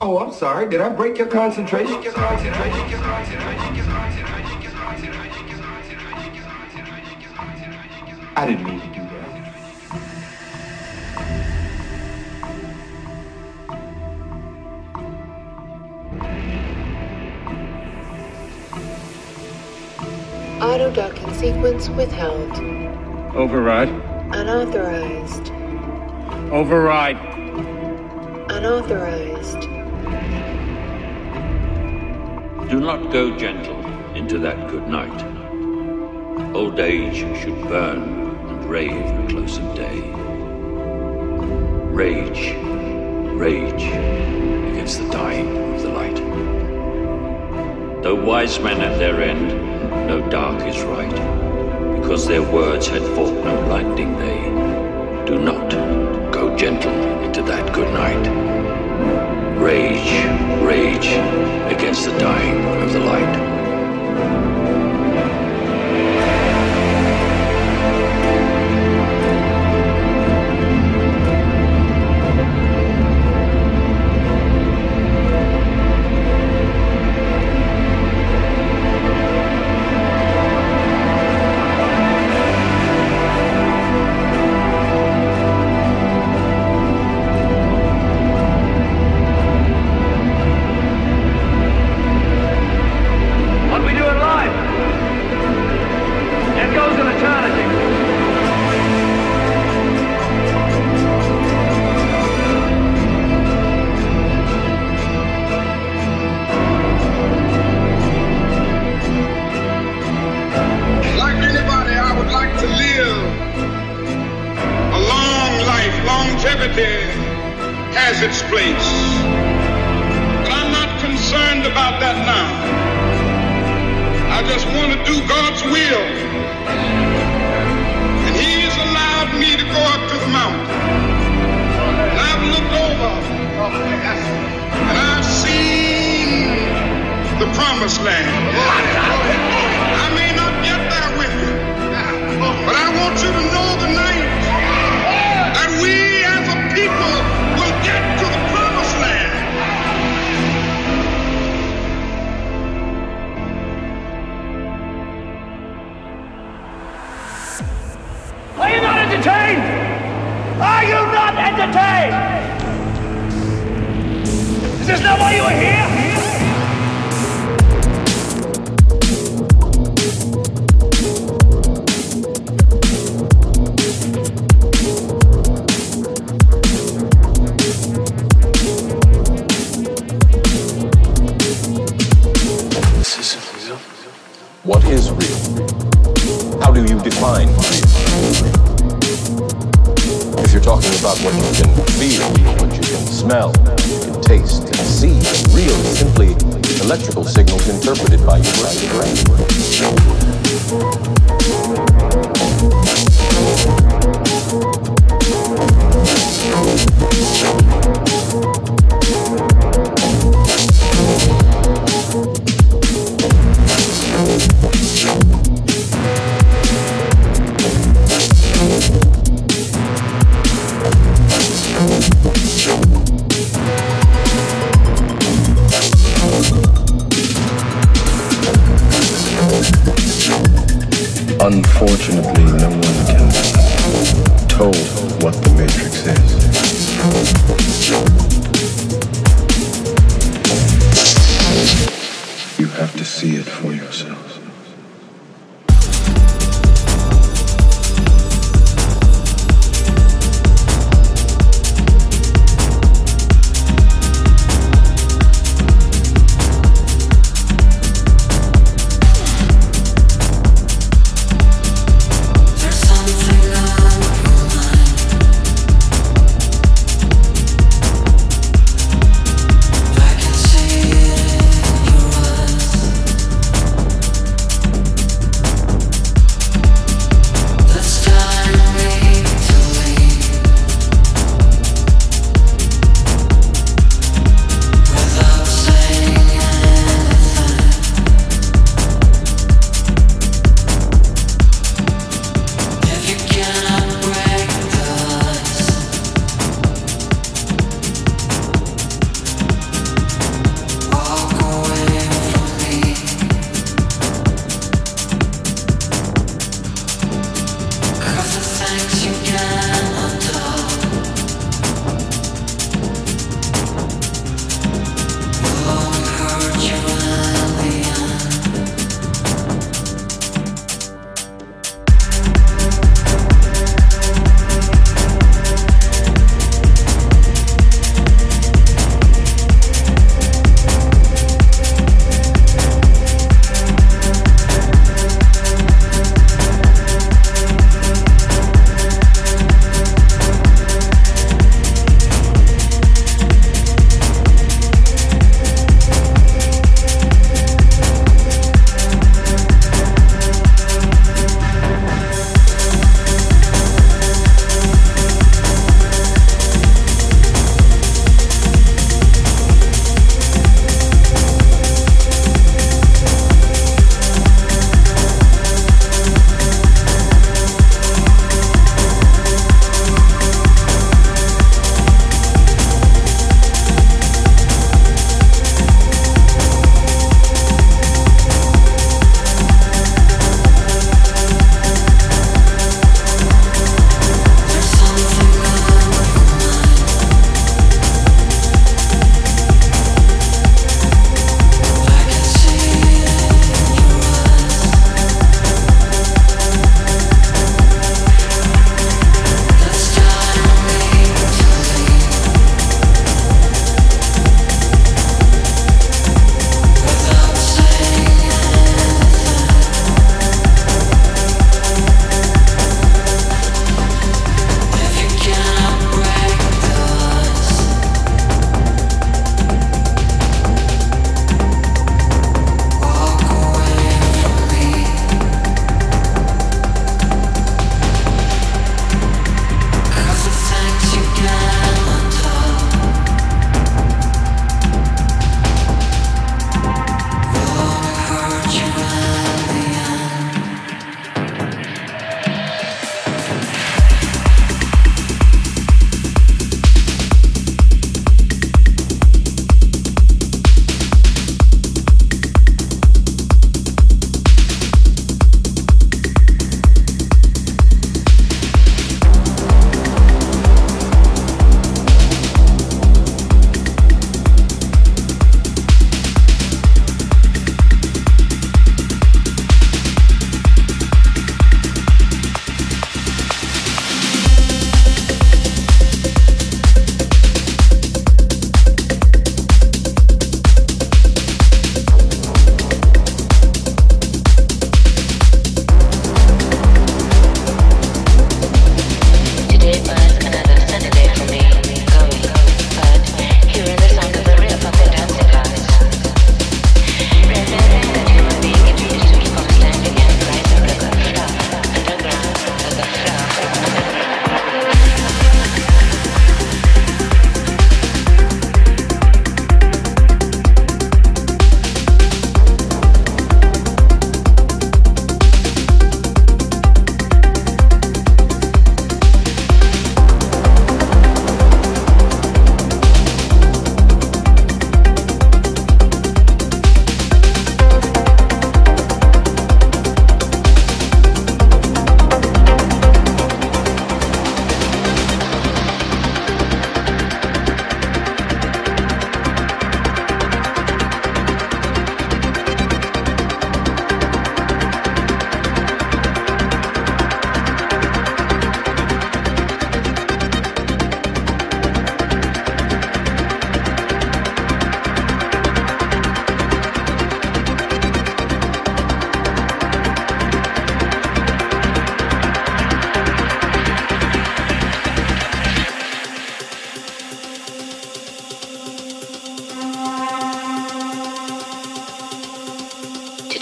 Oh, I'm sorry. Did I break your concentration? I didn't mean to do that. Auto docking sequence withheld. Override. Unauthorized. Override. Unauthorized. Do not go gentle into that good night. Old age should burn and rave at close of day. Rage, rage against the dying of the light. Though wise men at their end, know dark is right, because their words had fought no blinding day. Do not go gentle into that good night. Rage, rage against the dying of the light.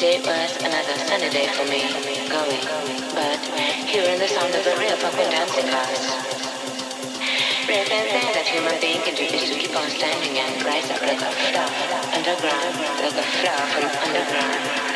Yesterday was another sunny day for me, going, but hearing the sound of the real fucking dancing. Rare than that human being can do is to keep on standing and rise up like a flower underground, like a flower from underground.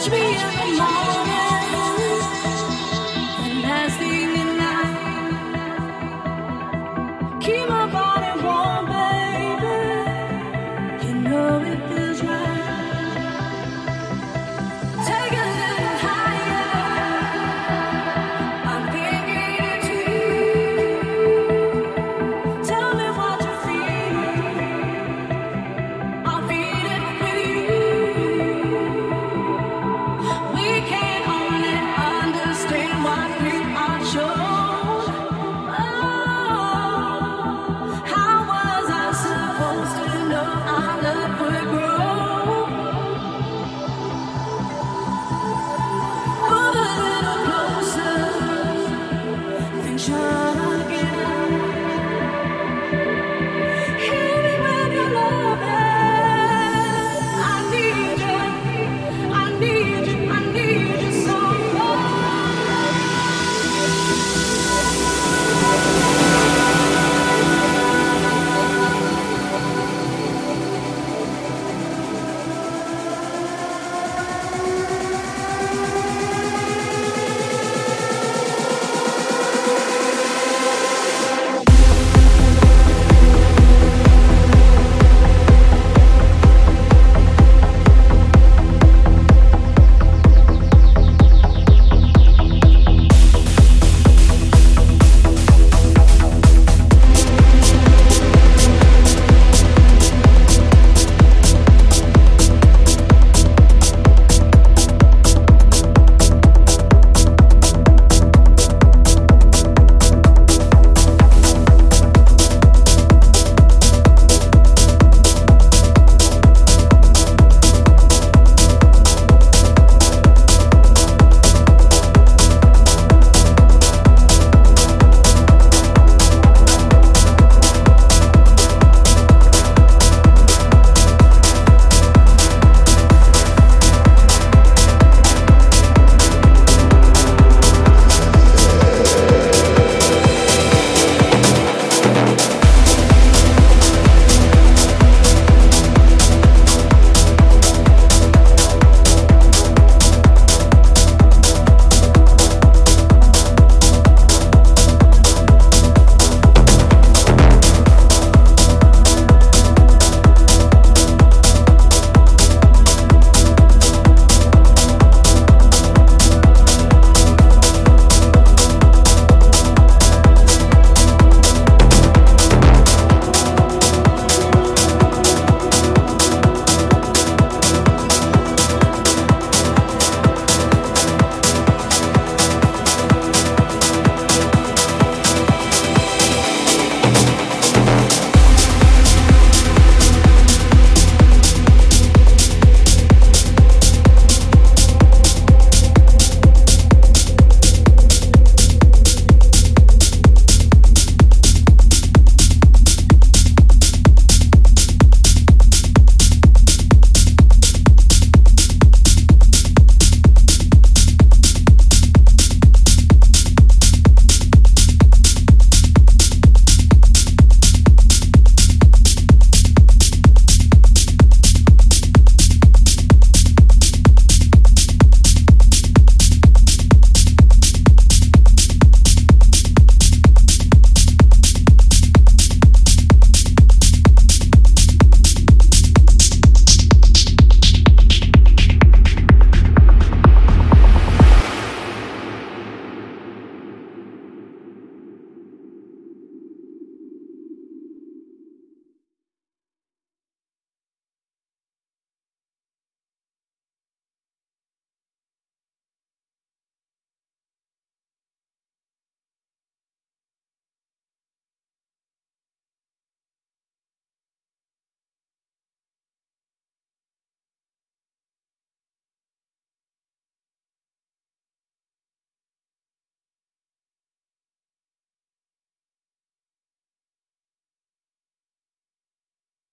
Touch me in the